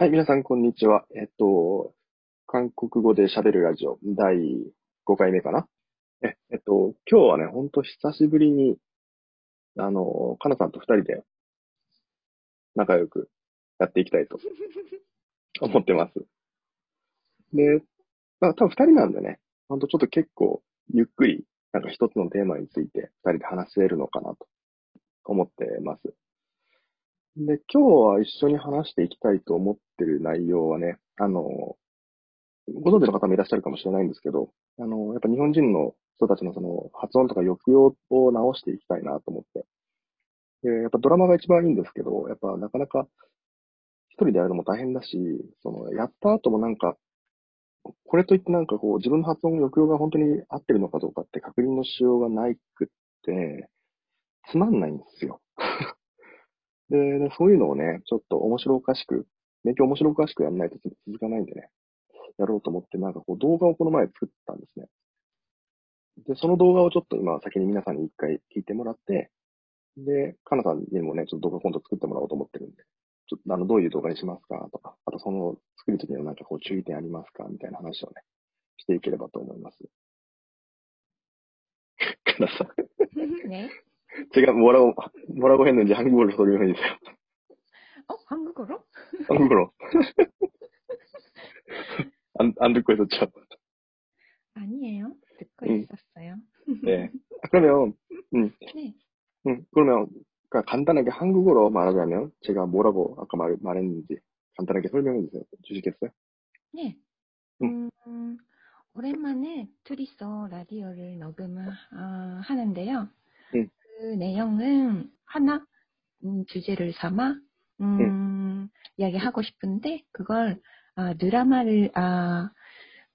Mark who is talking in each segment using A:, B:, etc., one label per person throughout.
A: はい、皆さん、こんにちは。えっと、韓国語で喋るラジオ、第5回目かな？え、えっと、今日はね、ほんと久しぶりに、あの、かなさんと2人で仲良くやっていきたいと 思ってます。で、まあ、多分2人なんでね、ほんとちょっと結構、ゆっくり、なんか一つのテーマについて2人で話せるのかなと思ってます。で、今日は一緒に話していきたいと思ってる内容はね、あの、ご存知の方もいらっしゃるかもしれないんですけど、あの、やっぱ日本人の人たちのその発音とか抑揚を直していきたいなと思って。で、やっぱドラマが一番いいんですけど、やっぱなかなか一人でやるのも大変だし、その、やった後もなんか、これといってなんかこう自分の発音抑揚が本当に合ってるのかどうかって確認のしようがないくって、つまんないんですよ。で、でそういうのをね、ちょっと面白おかしく、勉強面白おかしくやらないと続かないんでね、やろうと思って、なんかこう動画をこの前作ったんですね。で、その動画をちょっと今先に皆さんに一回聞いてもらって、で、かなさんにもね、ちょっと動画今度作ってもらおうと思ってるんで、ちょっとあの、どういう動画にしますかとか、あとその作るときのなんかこう注意点ありますかみたいな話をね、していければと思います。かなさん。
B: 네.
A: 제가 뭐라고, 뭐라고 했는지 한국어로 설명해 주세요.
B: 어, 한국어로?
A: 한국어로. 안, 안 듣고 있었죠?
B: 아니에요. 듣고
A: 응.
B: 있었어요.
A: 네. 아, 그러면, 음,
B: 네.
A: 음, 그러면, 그러니까 간단하게 한국어로 말하자면, 제가 뭐라고 아까 말, 말했는지 간단하게 설명해 주세요. 주시겠어요?
B: 네.
A: 응.
B: 음, 오랜만에 둘이서 라디오를 녹음을 어, 하는데요.
A: 응.
B: 그 내용은 하나 음, 주제를 삼아 음, 이야기하고 싶은데 그걸 아, 드라마를 아,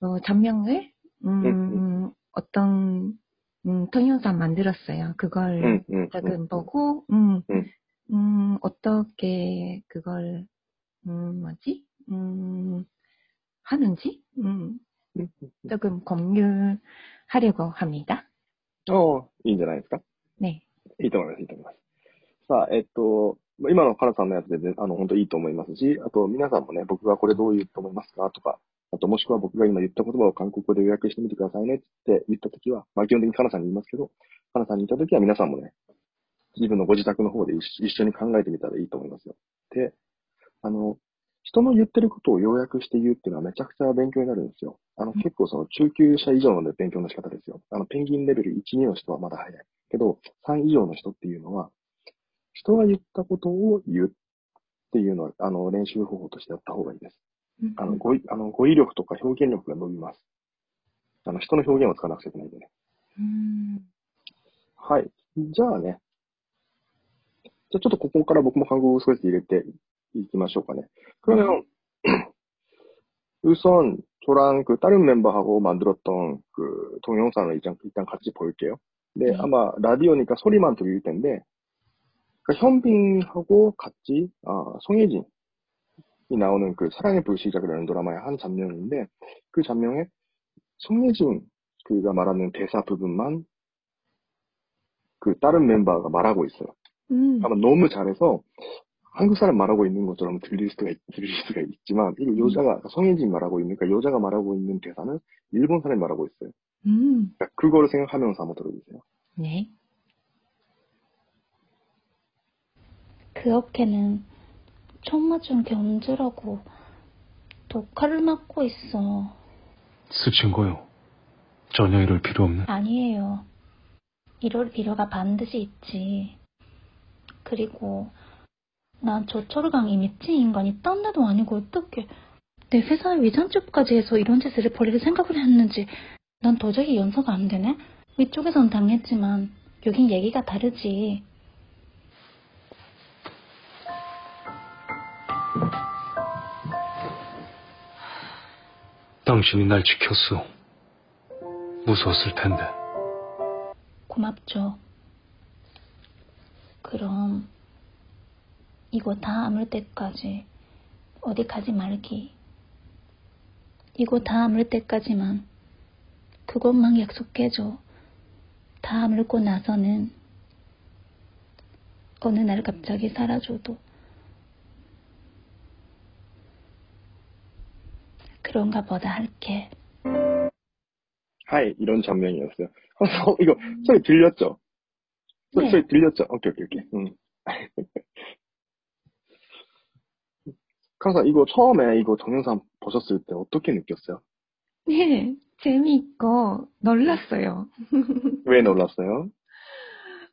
B: 어, 전명을 음,
A: 응,
B: 어떤 음, 동영상 만들었어요. 그걸
A: 응, 응,
B: 조금
A: 응,
B: 보고, 음,
A: 응.
B: 음, 어떻게 그걸, 음, 뭐지? 음, 하는지, 음,
A: 응.
B: 조금 공유하려고 합니다.
A: 어, いいんじゃないですか
B: 네.
A: いいと思います、いいと思います。さあ、えっと、今のカナさんのやつで、ね、あの、本当いいと思いますし、あと皆さんもね、僕がこれどう言うと思いますか？とか、あともしくは僕が今言った言葉を韓国語で予約してみてくださいねって言ったときは、まあ基本的にカナさんに言いますけど、カナさんに言ったときは皆さんもね、自分のご自宅の方で一緒に考えてみたらいいと思いますよ。で、あの、人の言ってることを要約して言うっていうのはめちゃくちゃ勉強になるんですよ。あの、結構その中級者以上の勉強の仕方ですよ。あの、ペンギンレベル1、2の人はまだ早い。けど、3以上の人っていうのは、人が言ったことを言うっていうのは、あの、練習方法としてやった方がいいです。あの、語彙、あの、語彙力とか表現力が伸びます。あの、人の表現を使わなくちゃいけないんでね。
B: 음,
A: はい。じゃあね。じゃあちょっとここから僕も韓国語少し入れていきましょうかね. 그러면 우선 저랑 그 다른 멤버하고 만들었던 그 동영상을 일단, 일단 같이 볼게요. 네,
B: 네.
A: 아마 라디오니까 소리만 들릴 텐데, 그러니까 현빈하고 같이, 아, 송혜진이 나오는 그 사랑의 불시작이라는 드라마의 한 장면인데, 그 장면에 송혜진 그가 말하는 대사 부분만 그 다른 멤버가 말하고 있어요.
B: 음,
A: 아마 너무 잘해서 한국 사람 말하고 있는 것처럼 들릴 수가, 있, 들릴 수가 있지만, 이 여자가, 성혜진 말하고 있는, 그러니까 여자가 말하고 있는 대사는 일본 사람이 말하고 있어요.
B: 음,
A: 그러니까 그거를 생각하면서 한번 들어주세요.
B: 네.
C: 그 어깨는 총 맞은 견주라고 독칼을 맞고 있어.
D: 스친 거요. 전혀 이럴 필요 없는.
C: 아니에요. 이럴 필요가 반드시 있지. 그리고 난 저 철강 이 미친 인간이 딴 데도 아니고 어떻게 내 회사에 위장죄까지 해서 이런 짓을 벌일 생각을 했는지 난 도저히 연서가 안 되네. 위쪽에선 당했지만 여긴 얘기가 다르지.
D: 당신이 날 지켰어. 무서웠을 텐데.
C: 고맙죠. 그럼 이거 다 아물 때까지 어디 가지 말기. 이거 다 아물 때까지만 그것만 약속해줘. 다 아물고 나서는 어느 날 갑자기 사라져도 그런가 보다 할게.
A: 하이, 이런 장면이었어요. 어, 이거, 소리 들렸죠?
C: 네.
A: 소리 들렸죠? 오케이, 오케이, 오케이. 응. 카나사, 이거 처음에 이거 동영상 보셨을 때 어떻게 느꼈어요?
B: 네, 재미있고 놀랐어요.
A: 왜 놀랐어요?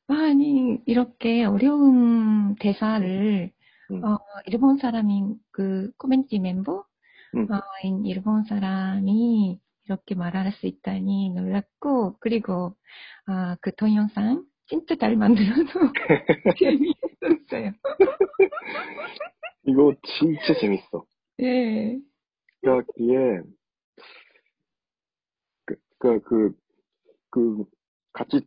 B: 아니, 이렇게 어려운 대사를,
A: 음.
B: 어, 일본 사람인 그 코멘티 멤버,
A: 음.
B: 어, 인 일본 사람이 이렇게 말할 수 있다니 놀랐고, 그리고, 아, 그 동영상 진짜 잘 만들어서 재미있었어요.
A: 이거 진짜 재밌어.
B: 예.
A: 그러니까 그게, 그, 그, 그, 그, 같이,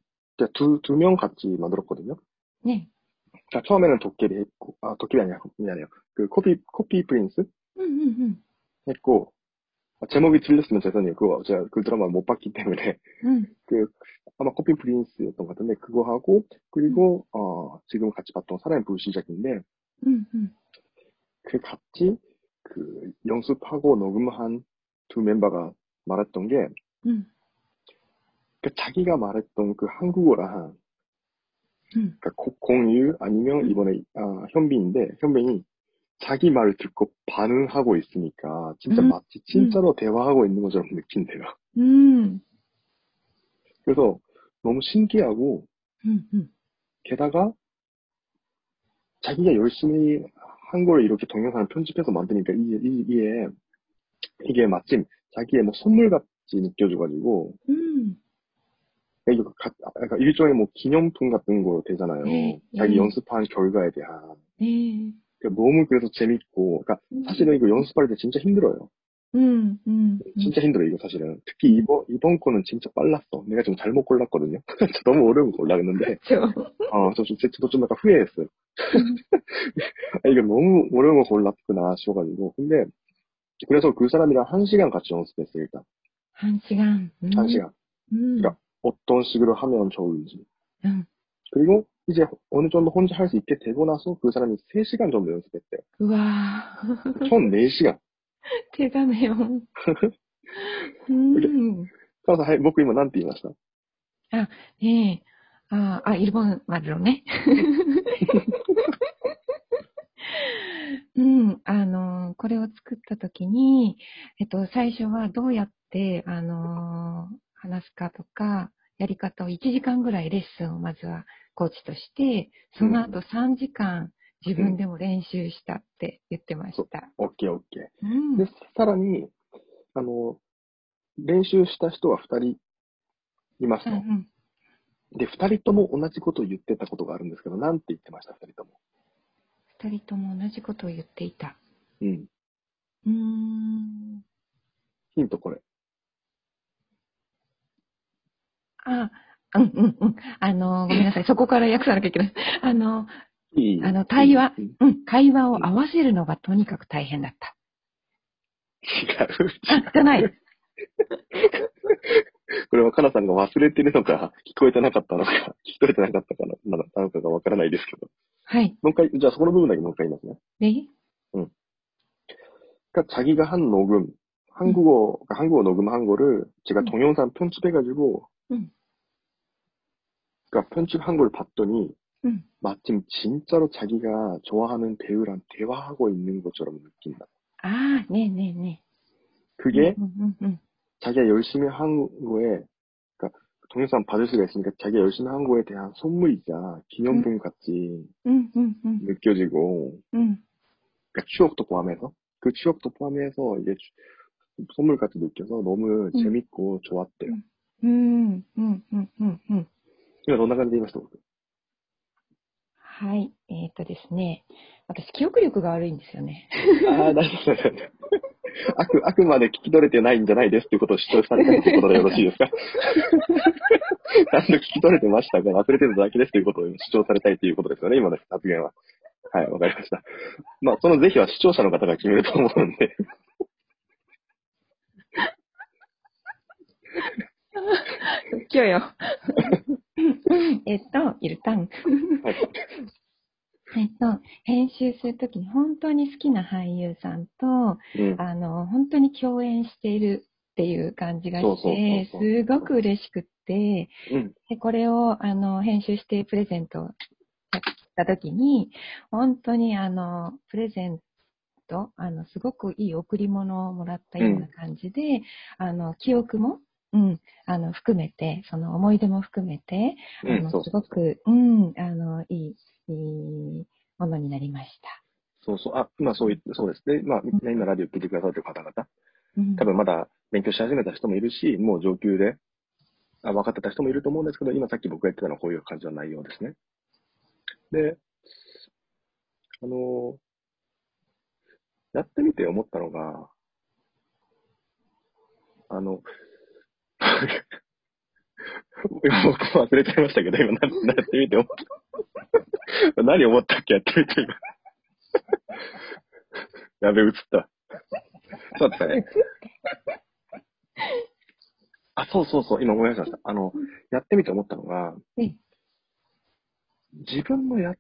A: 두, 두 명 같이 만들었거든요.
B: 네.
A: 자, 처음에는 도깨비 했고, 아, 도깨비 아니야. 미안해요. 그, 코피, 코피 프린스
B: 음, 음, 음.
A: 했고, 아, 제목이 틀렸으면 죄송해요. 그거 제가 그 드라마 못 봤기 때문에.
B: 음,
A: 그, 아마 코피 프린스였던 것 같은데, 그거 하고, 그리고, 어, 지금 같이 봤던 사람의 불시작인데. 그 같이, 그, 연습하고 녹음한 두 멤버가 말했던 게,
B: 음,
A: 그 자기가 말했던 그 한국어랑,
B: 음.
A: 그러니까 고- 공유 아니면 이번에, 아, 현빈인데, 현빈이 자기 말을 듣고 반응하고 있으니까, 진짜
B: 음.
A: 마치 진짜로 대화하고 있는 것처럼 느낀대요.
B: 음,
A: 그래서 너무 신기하고,
B: 음, 음.
A: 게다가 자기가 열심히 한걸 이렇게 동영상을 편집해서 만드니까 이게, 이게, 이게 마침 자기의 뭐 선물 같이 느껴져가지고,
B: 음.
A: 이거 가- 약간 일종의 뭐 기념품 같은 거 되잖아요.
B: 네,
A: 자기
B: 네.
A: 연습한 결과에 대한.
B: 네.
A: 그러니까 너무 그래서 재밌고, 그러니까 사실은 이거 연습할 때 진짜 힘들어요.
B: 음, 음, 음.
A: 진짜 힘들어, 이거 사실은. 특히 이번, 이번 거는 진짜 빨랐어. 내가 좀 잘못 골랐거든요. 너무 어려운 거 골랐는데,
B: 저,
A: 어, 저, 저, 저도 좀 약간 후회했어요. 아, 이거 너무 어려운 거 골랐구나 싶어가지고. 근데, 그래서 그 사람이랑 한 시간 같이 연습했어요, 일단.
B: 한 시간. 음,
A: 한 시간.
B: 음,
A: 그러니까 어떤 식으로 하면 좋을지.
B: 음.
A: 그리고 이제 어느 정도 혼자 할 수 있게 되고 나서 그 사람이 3시간 정도 연습했대요.
B: 우와,
A: 총 4시간.
B: 手だねよ。う
A: ん。カさん、はい、僕今何て言いました？
B: あ、ねえ。あ、あ、イルボンマルロね。うん、あの、これを作った時に、えっと、最初はどうやって、あの、話すかとか、やり方を1時間ぐらいレッスンをまずはコーチとして、その後3時間自分でも練習したって言ってました。
A: オッケーオッケー。
B: うん、
A: で、さらに、あの、練習した人は2人いますと。
B: うんうん
A: で、二人とも同じことを言ってたことがあるんですけど、なんて言ってました、二人とも？
B: 二人とも同じことを言っていた。
A: うん。
B: うん。
A: ヒントこれ。
B: あ、うんうんうん。あの、ごめんなさい。そこから訳さなきゃいけない。あの、あの対話
A: うん
B: うん、会話を合わせるのがとにかく大変だった。
A: 違う。
B: あ、じゃない。
A: これはかなさんが忘れてるのか、聞こえてなかったのか、聞き取れてなかったかな、ななのかがわからないですけど。
B: はい。
A: もう一回、じゃあそこの部分だけもう一回言いますね。
B: 네.
A: 그러니까 자기가 한 녹음, 한국어, 그러니까 한국어 녹음한 거를 제가
B: 음.
A: 동영상 편집해가지고,
B: 음.
A: 그러니까 편집한 걸 봤더니,
B: 음.
A: 마침 진짜로 자기가 좋아하는 배우랑 대화하고 있는 것처럼 느낀다.
B: 아, 네네네.
A: 그게
B: 음, 음, 음.
A: 자기가 열심히 한 거에, 그러니까 동영상 받을 수가 있으니까 자기가 열심히 한 거에 대한 선물이자 기념품 같이
B: 음, 음, 음,
A: 느껴지고,
B: 음.
A: 그러니까 추억도 포함해서, 그 추억도 포함해서 이게 추- 선물 같이 느껴서 너무
B: 음.
A: 재밌고 좋았대요.
B: うん、うん、うん、うん、うん。
A: 今どんな感じで言いました僕
B: はい。えっ、ー、とですね。私、記憶力が悪いんですよね。
A: ああ、なるほど。あく、あくまで聞き取れてないんじゃないですってことを主張されたということでよろしいですか？ちゃんと聞き取れてましたが忘れてただけですということを主張されたいということですよね、今の発言は。はい、わかりました。まあ、その是非は視聴者の方が決めると思うんで。
B: 今日よ。えっと、일단
A: はい。
B: えっと、編集するときに本当に好きな俳優さんと、
A: うん。
B: あの、本当に共演しているっていう感じが
A: そうそう
B: して、
A: そうそう
B: すごく嬉しくって、
A: うん。
B: で、これを、あの、編集してプレゼントしたときに、本当にあの、プレゼント、あの、すごくいい贈り物をもらったような感じで、あの、記憶も、うん、あの、含めて、その思い出も含めて、あ
A: うん、
B: の、すごく、うん、あの、いい、いいものになりました。
A: そうそう。あ、今そういそうですね。まあ、みんな今ラジオ聞いてくださってる方々、
B: うん、
A: 多分まだ勉強し始めた人もいるし、もう上級で、あ分かってた人もいると思うんですけど、今さっき僕が言ってたのはこういう感じの内容ですね。で、あの、やってみて思ったのが、あの、今僕も忘れちゃいましたけど、今なやってみて思った。何思ったっけやってみて今。やべ、映った。そうだったね。あ、そうそうそう、今思い出しました。あの、やってみて思ったのが、
B: ええ
A: 自分のやっ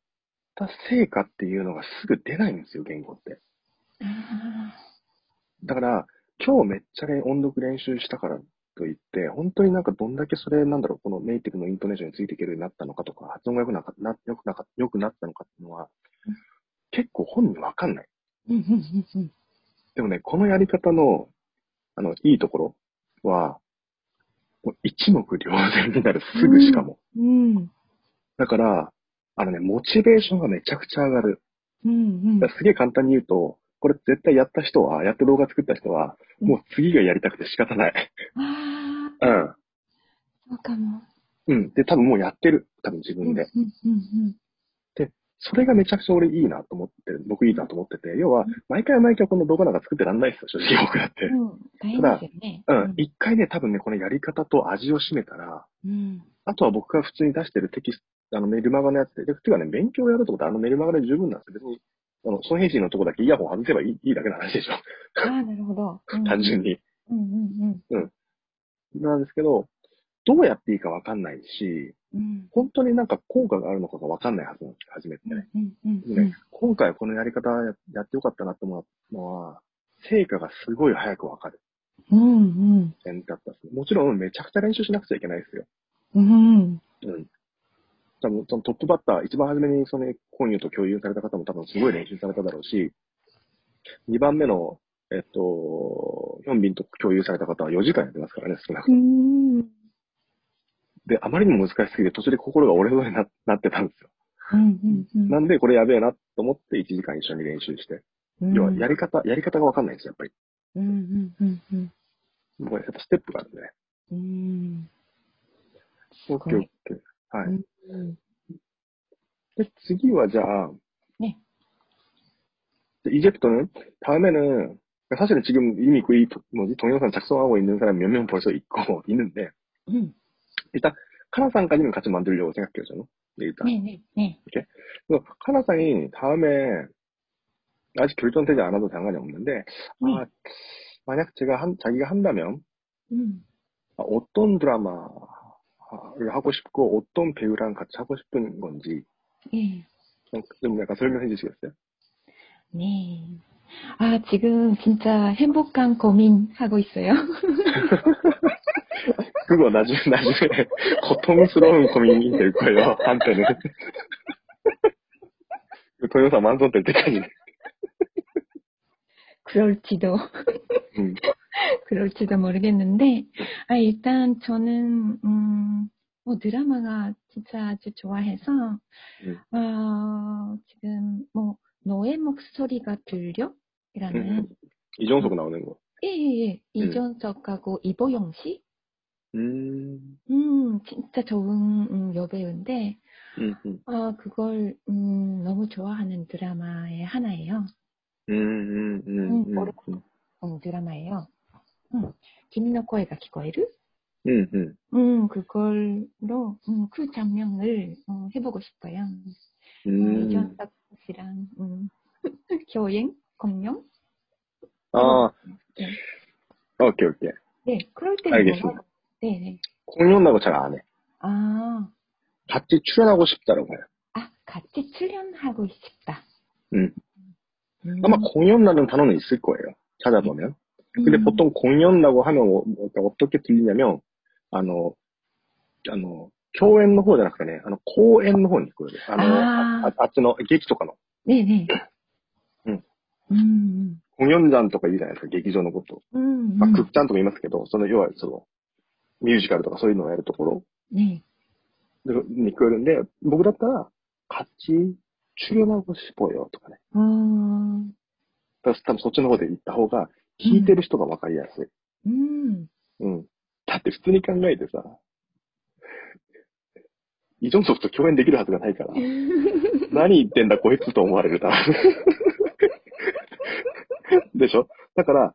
A: た成果っていうのがすぐ出ないんですよ、言語って。
B: あ
A: だから、今日めっちゃね、音読練習したからといって、本当になんかどんだけそれ、なんだろう、このネイティブのイントネーションについていけるようになったのかとか、発音が良くなかな良くなか良くなったのかっていうのは
B: うん、
A: 結構本人わかんない。でもね、このやり方の、あの、いいところは、もう一目瞭然になる、すぐしかも。
B: うん。
A: だから、あのね、モチベーションがめちゃくちゃ上がる。
B: うんうん
A: すげえ簡単に言うと、これ絶対やった人は、やって動画作った人は、
B: うん
A: もう次がやりたくて仕方ない。
B: あ
A: うん。
B: あ、そうかも。
A: うん。で、多分もうやってる。多分自分で。
B: うんうん
A: それがめちゃくちゃ俺いいなと思ってる。僕いいなと思ってて。要は、毎回毎回この動画なんか作ってらんないですよ、正直僕だって。
B: うん。うん。大変ですよね。
A: うん。一回ね、多分ね、このやり方と味を占めたら、
B: うん。
A: あとは僕が普通に出してるテキスト、あのメルマガのやつで、で、てかね、勉強をやるってことはあのメルマガで十分なんですよ。別に、あの、その返信のとこだけイヤホン外せばいいいいだけの話でしょ。
B: ああ、なるほど。うん
A: 単純。に。
B: うんうんうん。
A: なんですけど、どうやっていいかわかんないし、
B: うん。
A: 本当になんか効果があるのかがわかんないはずなんですよ、初めてね。
B: うんうんうん。
A: 今回このやり方ややってよかったなと思うのは、成果がすごい早くわかる
B: うんうん。
A: 点だったんですね。もちろんめちゃくちゃ練習しなくちゃいけないですよ。
B: うん。
A: うん。多分そのトップバッター、一番初めにそのコンユと共有された方も多分すごい練習されただろうし、2番目の、えっと、ヒョンビンと共有された方は4時間やってますからね、少なくと
B: う
A: も。
B: ん。
A: で、あまりにも難しすぎて途中で心が折れそうにななってたんですよ。
B: うんうん。
A: なんでこれやべえなと思って1時間一緒に練習して。要はやり方、やり方がわかんないんですよ、やっぱり。
B: うんうんうんうん。
A: これやっぱステップがあるね。
B: うん。
A: オッケーオッケー。はい。
B: うん。
A: で,次はじゃあ,
B: 네.
A: 이제부터는 다음에는 사실은 지금 이미 그 뭐지 동영상 작성하고 있는 사람 몇 명 벌써 있고 있는데
B: うん。
A: 일단 카나상까지는 같이 만들려고 생각해요 저는 네, 일단
B: ねえねえね
A: 그래서 카나상이 다음에 아직 결정되지 않아도 상관이 없는데 아 만약 제가 한 자기가 한다면
B: え。うん。
A: 아, 어떤 드라마 를 하고 싶고 어떤 배우랑 같이 하고 싶은 건지
B: ええ。
A: 좀, 좀 약간 설명해 주시겠어요?
B: 네. 아, 지금 진짜 행복한 고민하고 있어요.
A: 그거 나중에, 나중에 고통스러운 고민이 될 거예요, 한때는. 그 동영상 완성될 때까지.
B: 그럴지도,
A: 음,
B: 그럴지도 모르겠는데, 아, 일단 저는, 음, 뭐 드라마가 진짜 아주 좋아해서,
A: 음.
B: 어, 지금 뭐, 너의 목소리가 들려? 이라는,
A: 음. 이종석 나오는 거.
B: 예, 예, 예. 이전석하고 이보영 씨?
A: 음,
B: 음, 진짜 좋은 음, 여배우인데,
A: 음, 음,
B: 아, 그걸, 음, 너무 좋아하는 드라마의 하나예요.
A: 음, 음, 음,
B: 음,
A: 음,
B: 음, 드라마예요. 음, 거에가 기거이를?
A: 음, 음.
B: 음, 그걸 로, 음, 그 장면을 어, 해보고 싶어요. 음,
A: 음.
B: 이전석 씨랑, 음, 교행? 공룡?
A: 아,
B: 네.
A: 오케이, 오케이.
B: 네, 그럴 때는
A: 알겠습니다.
B: 뭐가- 네네.
A: 공룡나고 잘 안 해.
B: 아,
A: 같이 출연하고 싶다라고 해요.
B: 아, 같이 출연하고 싶다.
A: 음.
B: 음.
A: 아마 공연라는 단어는 있을 거예요. 찾아보면. 근데
B: 음.
A: 보통 공연라고 하면 어, 뭐, 어떻게 들리냐면, あの、あの、 共演の方じゃなくてね、あの、公演の方に聞こえる。あの、
B: あ
A: あっちの劇とかの。
B: ねえ
A: ね
B: え。
A: うん。うん。コギョンジャンとか言うじゃないですか、劇場のこと。
B: うん、うん、
A: まあ、
B: ク
A: ッチャンとも言いますけど、その、要は、その、ミュージカルとかそういうのをやるところ。
B: ね
A: え。に聞こえるんで、僕だったら、勝ち、中央のしぽよとかね。うん。多分そっちの方で行った方が、聞いてる人がわかりやすい。
B: うん。
A: うん。だって普通に考えてさ、イ・ジョンソクと共演できるはずがないから、何言ってんだこいつと思われるだ。でしょ？だから、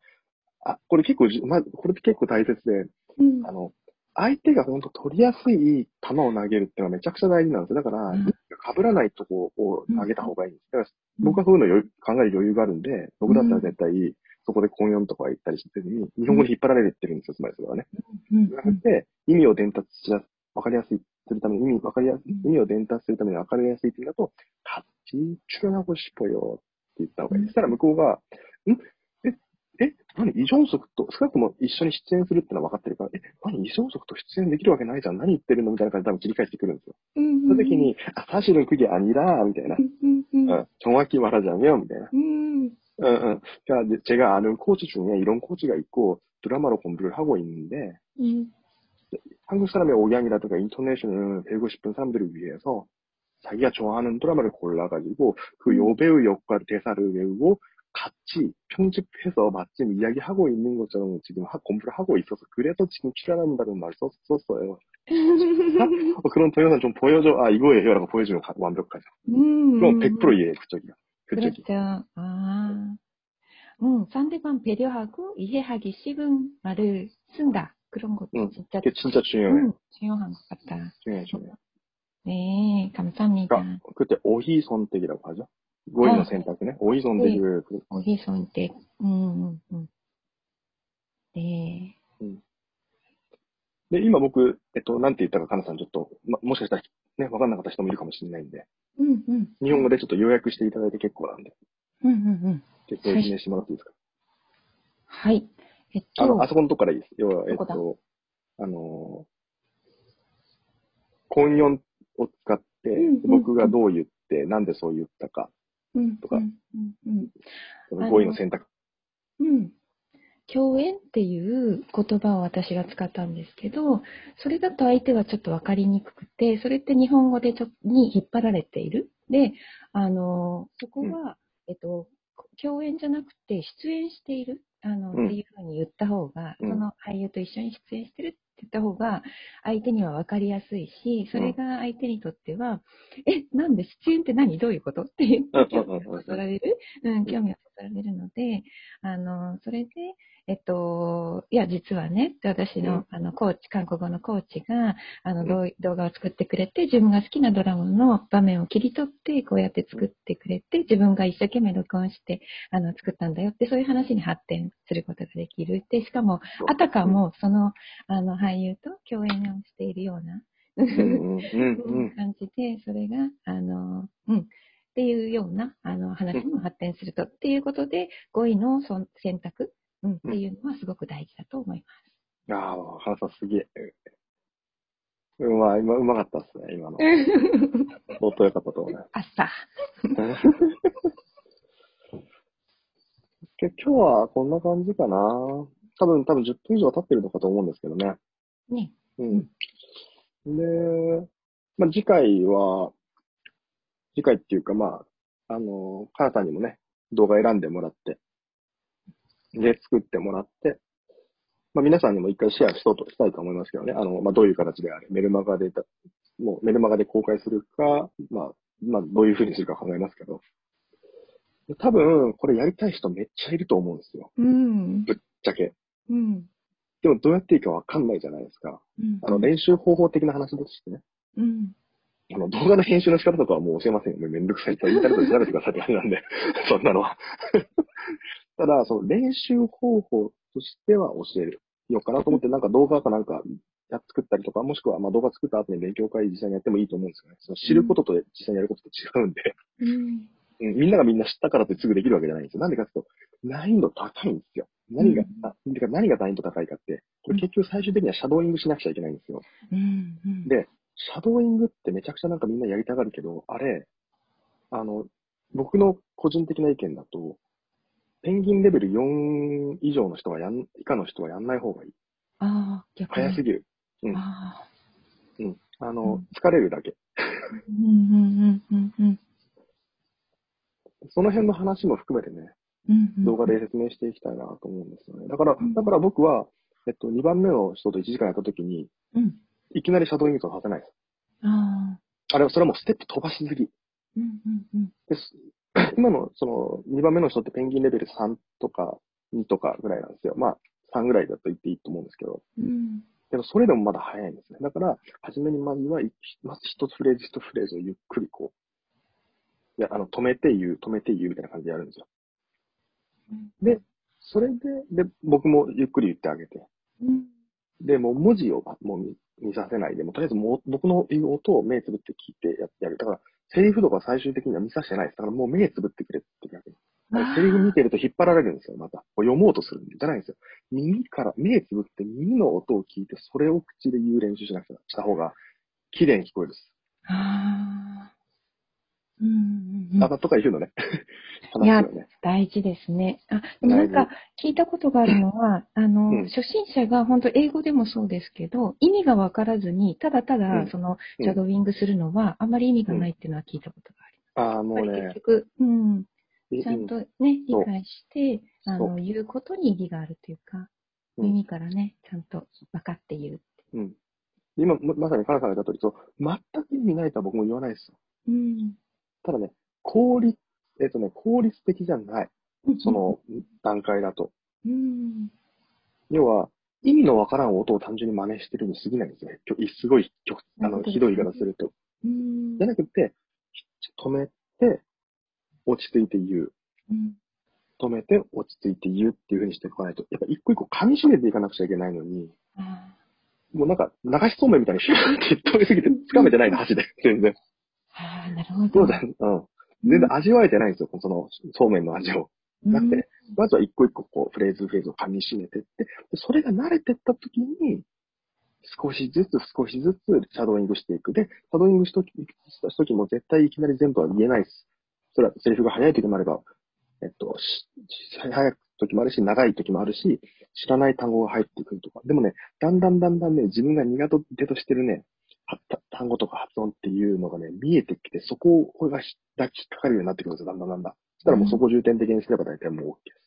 A: あ、これ結構じ、ま、これって結構大切で、
B: 음.
A: あの、相手が本当取りやすい球を投げるっていうのはめちゃくちゃ大事なんですよ。だから、
B: うん
A: 被らないとこを投げた方がいいんです。だから僕はそういうの余裕考える余裕があるんで、僕だったら絶対、そこで根音とか言ったりしてずに、日本語に引っ張られるってるんですよ、つまりそれはね。
B: 음.
A: じゃなくて、意味を伝達しやす、わかりやすい、するために、意味、わかりやすい、意味を伝達するためにわかりやすいっていうのだと、같이 출연하고 싶어요って言った方がいい。そしたら向こうが、んえ、え、何イ・ジョンソクと、少なくとも一緒に出演するってのは分かってるから、え、何イ・ジョンソクと出演できるわけないじゃん。何言ってるのみたいな感じで多分切り返してくるんですよ。
B: 음.
A: その時に、あ、サシルンクギアニラーみたいな。
B: 음. 음.
A: うん、정확히말하자면みたいな。
B: 음.
A: 응, 응. 그러니까 제가 아는 코치 중에 이런 코치가 있고 드라마로 공부를 하고 있는데
B: 음.
A: 한국 사람의 억양이라든가 인토네이션을 배우고 싶은 사람들을 위해서 자기가 좋아하는 드라마를 골라가지고 그 여배우 역할 대사를 외우고 같이 편집해서 마침 이야기하고 있는 것처럼 지금 하- 공부를 하고 있어서 그래서 지금 출연한다는 말 썼, 썼어요. 어, 그런 동영상 좀 보여줘. 아 이거예요. 라고 보여주면 가- 완벽하죠.
B: 음.
A: 그럼 100% 이해해 그쪽이요. 그쪽이.
B: 그렇죠. 아. 음, 상대방 배려하고 이해하기 쉬운 말을 쓴다. 그런 것도
A: 응,
B: 진짜
A: 그게 진짜 중요해.
B: 음, 중요한 것 같다.
A: 중요해, 중요해.
B: 네, 감사합니다.
A: 그러니까 그때 오희 선택이라고 하죠. 고인의
B: 아,
A: 선택이네. 오희 선택을 그-
B: 오희선택. 음, 음, 음. 네.
A: で、今僕、えっと、なんて言ったか、かなさんちょっと、ま、もしかしたらね、わかんなかった人もいるかもしれないんで、
B: 음, 음,
A: 日本語でちょっと要約していただいて結構なんで、
B: 음, 음, 음.
A: 結構説明してもらっていいですか。
B: はい。 えっ
A: あの、
B: と
A: あ、そこのとこからいいです。要は、えっ
B: ど
A: と、あのー、根音を使って
B: うんうん、
A: 僕がどう言って、なんでそう言ったか、
B: うん
A: とか語彙の選択。
B: うん。共演っていう言葉を私が使ったんですけど、それだと相手がちょっとわかりにくくて、それって日本語でちょに引っ張られている。で、あの、そこは、えっと、共演じゃなくて出演している、あの、
A: うん。
B: っていうふうに言った方が、
A: うん。
B: その俳優と一緒に出演してる言った方が、相手にはわかりやすいし、それが相手にとっては、え、なんで出演って何？どういうこと？って言って興味をそそられる、うん、興味をそそられるので、あの、それで、えっと、いや、実はね、私の、あの、コーチ、韓国語のコーチが、あの、動動画を作ってくれて、自分が好きなドラマの場面を切り取って、こうやって作ってくれて、自分が一生懸命録音して、あの、作ったんだよって、そういう話に発展することができる。で、しかも、あたかも、その、あの、俳優と共演をしているような。感じで、それが、あの、うん、っていうような、あの、話にも発展すると。っていうことで、語彙のそん選択、うん、っていうのはすごく大事だと思いま
A: ああ、花さんすげえ。うまい、今、うまかったっすね、今の。
B: す。
A: 相当良かったと思うね。
B: 朝。
A: け 今日はこんな感じかな。多分、多分10分以上経ってるのかと思うんですけどね。
B: ね。
A: うん。で、まあ、次回は、次回っていうか、まあ、あの、カナさんにもね、動画選んでもらって、で、作ってもらって、まあ、皆さんにも一回シェアしようとしたいと思いますけどね。あの、まあ、どういう形であれ、メルマガでだ、もうメルマガで公開するか、まあ、まあ、どういう風にするか考えますけど。多分、これやりたい人めっちゃいると思うんですよ。
B: うん。
A: ぶっちゃけ。
B: うん。
A: でもどうやっていいかわかんないじゃないですか。
B: うん。
A: あの、練習方法的な話としてね。
B: うん。
A: あの、動画の編集の仕方とかはもう教えませんよ。もうめんどくさいと。インターネットで調べてくださいって感じなんで。そんなのは。ただ、その練習方法としては教えるようかなと思って、なんか動画かなんかや作ったりとか、もしくはまあ動画作った後に勉強会実際にやってもいいと思うんですよね。その知ることと実際にやることと違うんで、
B: うん。
A: うん、みんながみんな知ったからってすぐできるわけじゃないんですよ。なんでかっていうと、難易度高いんですよ。何が、
B: うん
A: あてか何が難易度高いかって、これ結局最終的にはシャドーイングしなくちゃいけないんですよ。
B: うん。うん。
A: で、シャドーイングってめちゃくちゃなんかみんなやりたがるけど、あれ、あの、僕の個人的な意見だと、ペンギンレベル4以上の人はやん、以下の人はやんない方がいい。
B: ああ、逆に。
A: 早すぎる。うん。うん。あ
B: う
A: の
B: ん、
A: 疲れるだけ。
B: うんうんうんうん
A: その辺の話も含めてね、
B: うんうん。
A: 動画で説明していきたいなと思うんですよね。だから
B: うん、
A: だから僕は、えっと、2番目の人と1時間やった時に、
B: うん。
A: いきなりシャドーイングとさせないです。
B: ああ。
A: あれは、それはもうステップ飛ばしすぎ。
B: うんうんうん。
A: です。今の、その、2番目の人ってペンギンレベル3とか2とかぐらいなんですよ。まあ、3ぐらいだと言っていいと思うんですけど。
B: うん。
A: けど、それでもまだ早いんですね。だから、初めにまずは、いまず一フレーズ一フレーズをゆっくりこう、いや、あの、止めて言う、止めて言うみたいな感じでやるんですよ。で、それで、で、僕もゆっくり言ってあげて。
B: うん。
A: で、もう文字をもう見見させないで、もうとりあえずもう僕の言う音を目つぶって聞いてややる。だから、セリフとか最終的には見させてないです。だからもう目つぶってくれって逆に。
B: あー
A: セリフ見てると引っ張られるんですよ、また。こう読もうとするんじゃないんですよ。耳から、目つぶって耳の音を聞いて、それを口で言う練習しなくちゃした方が、綺麗に聞こえるです。
B: ああ。うんうんうん。
A: あ、とか言うのね。
B: いや。大事ですね。あ、でもなんか聞いたことがあるのは、あの、
A: うん
B: 初心者が本当英語でもそうですけど、意味がわからずに、ただた
A: うん
B: だその
A: うん
B: シャドーイングするのは、あまり意味がないっていうのは聞いたことがあり
A: ああ、も
B: ます。
A: うね
B: やっぱり結、局、うん、
A: い
B: ちゃんとね、理解して、あ
A: そ
B: の、言うことに意義があるというか、
A: うん
B: 耳からね、ちゃんと分かって言う。
A: うん。今、ままさにカナさんが言った通り、そう、全く意味ないとは僕も言わないですよ。
B: うん。
A: ただね、効率、えっ、とね、効率的じゃない。そ、の段階だと。
B: うん。
A: 要は、意味のわからん音を単純に真似してるに過ぎないんですよね。きょすごい、きょあの、ひどい言い方すると。
B: うん
A: じゃなくて、止めて、落ち着いて言う。
B: うん
A: 止めて、落ち着いて言うっていう風にしていかないと、やっぱ一個一個噛み締めていかなくちゃいけないのに、
B: あ
A: もうなんか、流しそうめんみたいにシューって止めすぎて掴めてないの、箸で。全然。
B: あー、なるほど。
A: そうだ、うん。全然味わえてないんですよ、その、そうめんの味を。なくて、まずは一個一個こう、フレーズフレーズを噛み締めてって、でそれが慣れてった時に、少しずつ少しずつシャドーイングしていく。で、シャドーイングしときした時も絶対いきなり全部は言えないです。それはセリフが早い時もあれば、えっと、し早い時もあるし、長い時もあるし、知らない単語が入ってくるとか。でもね、だんだんだんだんね、自分が苦手としてるね、単語とか発音っていうのがね、見えてきて、そこが引っかかるようになってくるんですよ、だんだんだんだん。そしたらもうそこを重点的にすれば大体もう OK です。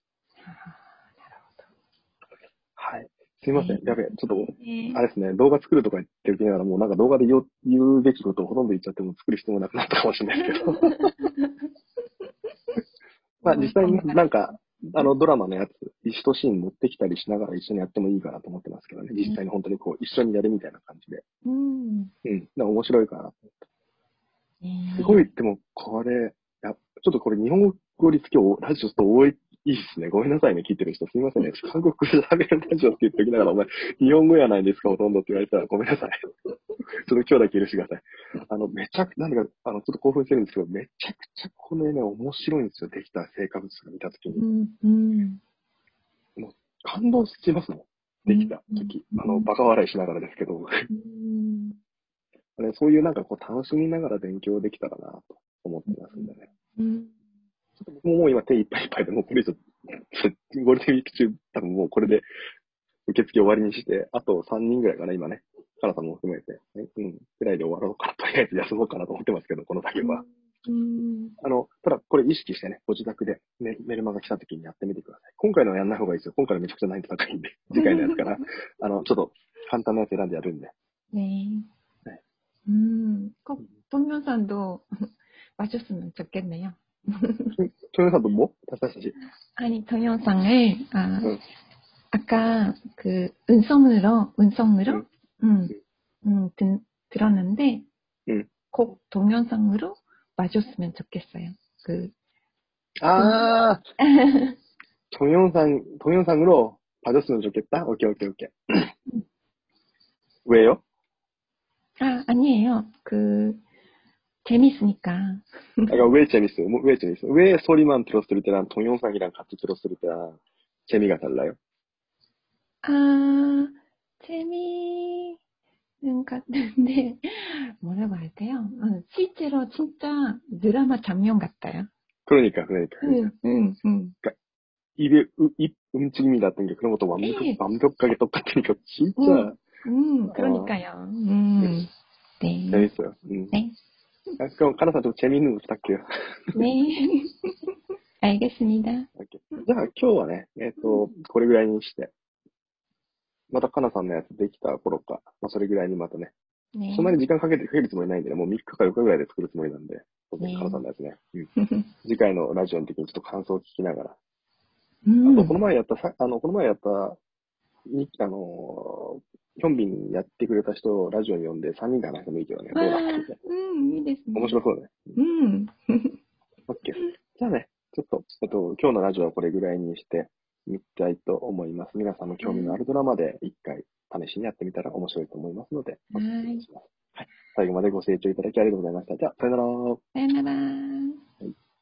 A: はい。すいません。やべえ、ちょっと、
B: ね
A: あれですね、動画作るとか言っておきながら、もうなんか動画で言う言うべきことをほとんど言っちゃっても作る必要もなくなったかもしれないですけど。まあ実際になんか、あのドラマのやつ、一シーン持ってきたりしながら一緒にやってもいいかなと思ってますけどね。実際に本当にこう、一緒にやるみたいな感じで。
B: うん。
A: うん。な面白いかな。
B: ね
A: すごい、でもこれ、やちょっとこれ日本語率今日ラジオちょっと多い、いいですね。ごめんなさいね、聞いてる人。すみませんね。韓国語で喋るラジオって言っておきながら、お前、日本語やないですか、ほとんどって言われたらごめんなさい。ちょっと今日だけ許してください。あの、めちゃく、なんでか、あの、ちょっと興奮してるんですけど、めちゃくちゃこの絵ね、面白いんですよ。できた成果物が見たときに。
B: うん。うん。
A: 感動しますもん。できた時。
B: うん
A: あの、バカ笑いしながらですけど、
B: うん。
A: ね、そういうなんかこう楽しみながら勉強できたらなと思ってますんでね。
B: うん。
A: もう今手いっぱいいっぱいで、もうこれ以上、ゴールデンウィーク中、多分もうこれで受付終わりにして、あと3人ぐらいかな、今ね。カナさんも含めて、ね、うん、ぐらいで終わろうかとりあえず休もうかなと思ってますけど、この作業は。あの、ただこれ意識してね、ご自宅で、ね、メルマが来た時にやってみてください。今回のはやんない方がいいですよ。今回のめちゃくちゃ難易度高いんで、次回のやつから、あの、ちょっと簡単なやつ選んでやるんで。
B: ね
A: え。
B: うん。こ、トミオさんどう 場所すん
A: の直見だよ。 동영상도 뭐? 다시 다시.
B: 아니 동영상을 아
A: 응.
B: 아까 그 은성으로 은성으로 응. 음, 음 드, 들었는데
A: 응.
B: 곡 동영상으로 봐줬으면 좋겠어요. 그
A: 아. 동영상 동영상으로 봐줬으면 좋겠다. 오케이 오케이 오케이. 왜요?
B: 아 아니에요. 그 재밌으니까.
A: 그러니까 왜 재밌어요? 뭐, 왜 재밌어요? 왜 소리만 들었을 때랑 동영상이랑 같이 들었을 때랑 재미가 달라요?
B: 아, 재미는 같은데, 뭐라고 할까요? 어, 실제로 진짜 드라마 장면 같아요.
A: 그러니까, 그러니까.
B: 응, 응, 응.
A: 입의, 우- 입 움직임이라든가 그런 것도 완벽,
B: 네.
A: 완벽하게 똑같으니까 진짜
B: 응. 음, 그러니까요. 음, 네.
A: 재밌어요. 음.
B: 네.
A: 아, 그럼 카나사 좀 재밌는 거 부탁해요.
B: 네. 알겠습니다.
A: じゃあ今日はね、えっ、と、これぐらいにして、またカナさんのやつできた頃か、まあそれぐらいにまたね、
B: 네.
A: そんなに時間かけてかけるつもりないんでね、もう3日か4日ぐらいで作るつもりなんで、当然
B: ね
A: カナさんのやつね。うん次回のラジオの時にちょっと感想を聞きながら。あ
B: 음.
A: と、この前やった、さあの、この前やった、に、あのー、 ヒョンビンやってくれた人をラジオに呼んで3人で話してもいいけどね。どうだ
B: 아,
A: って
B: 음, いいですね。
A: 面白そうだね。
B: うん。
A: オッケー。じゃあね、ちょっと、えっと、今日のラジオはこれぐらいにしてみたいと思います。皆さんの興味のあるドラマで一回試しにやってみたら面白いと思いますので、お勧めします。はい。最後までご清聴いただきありがとうございました。じゃあ、さよなら。
B: さよなら。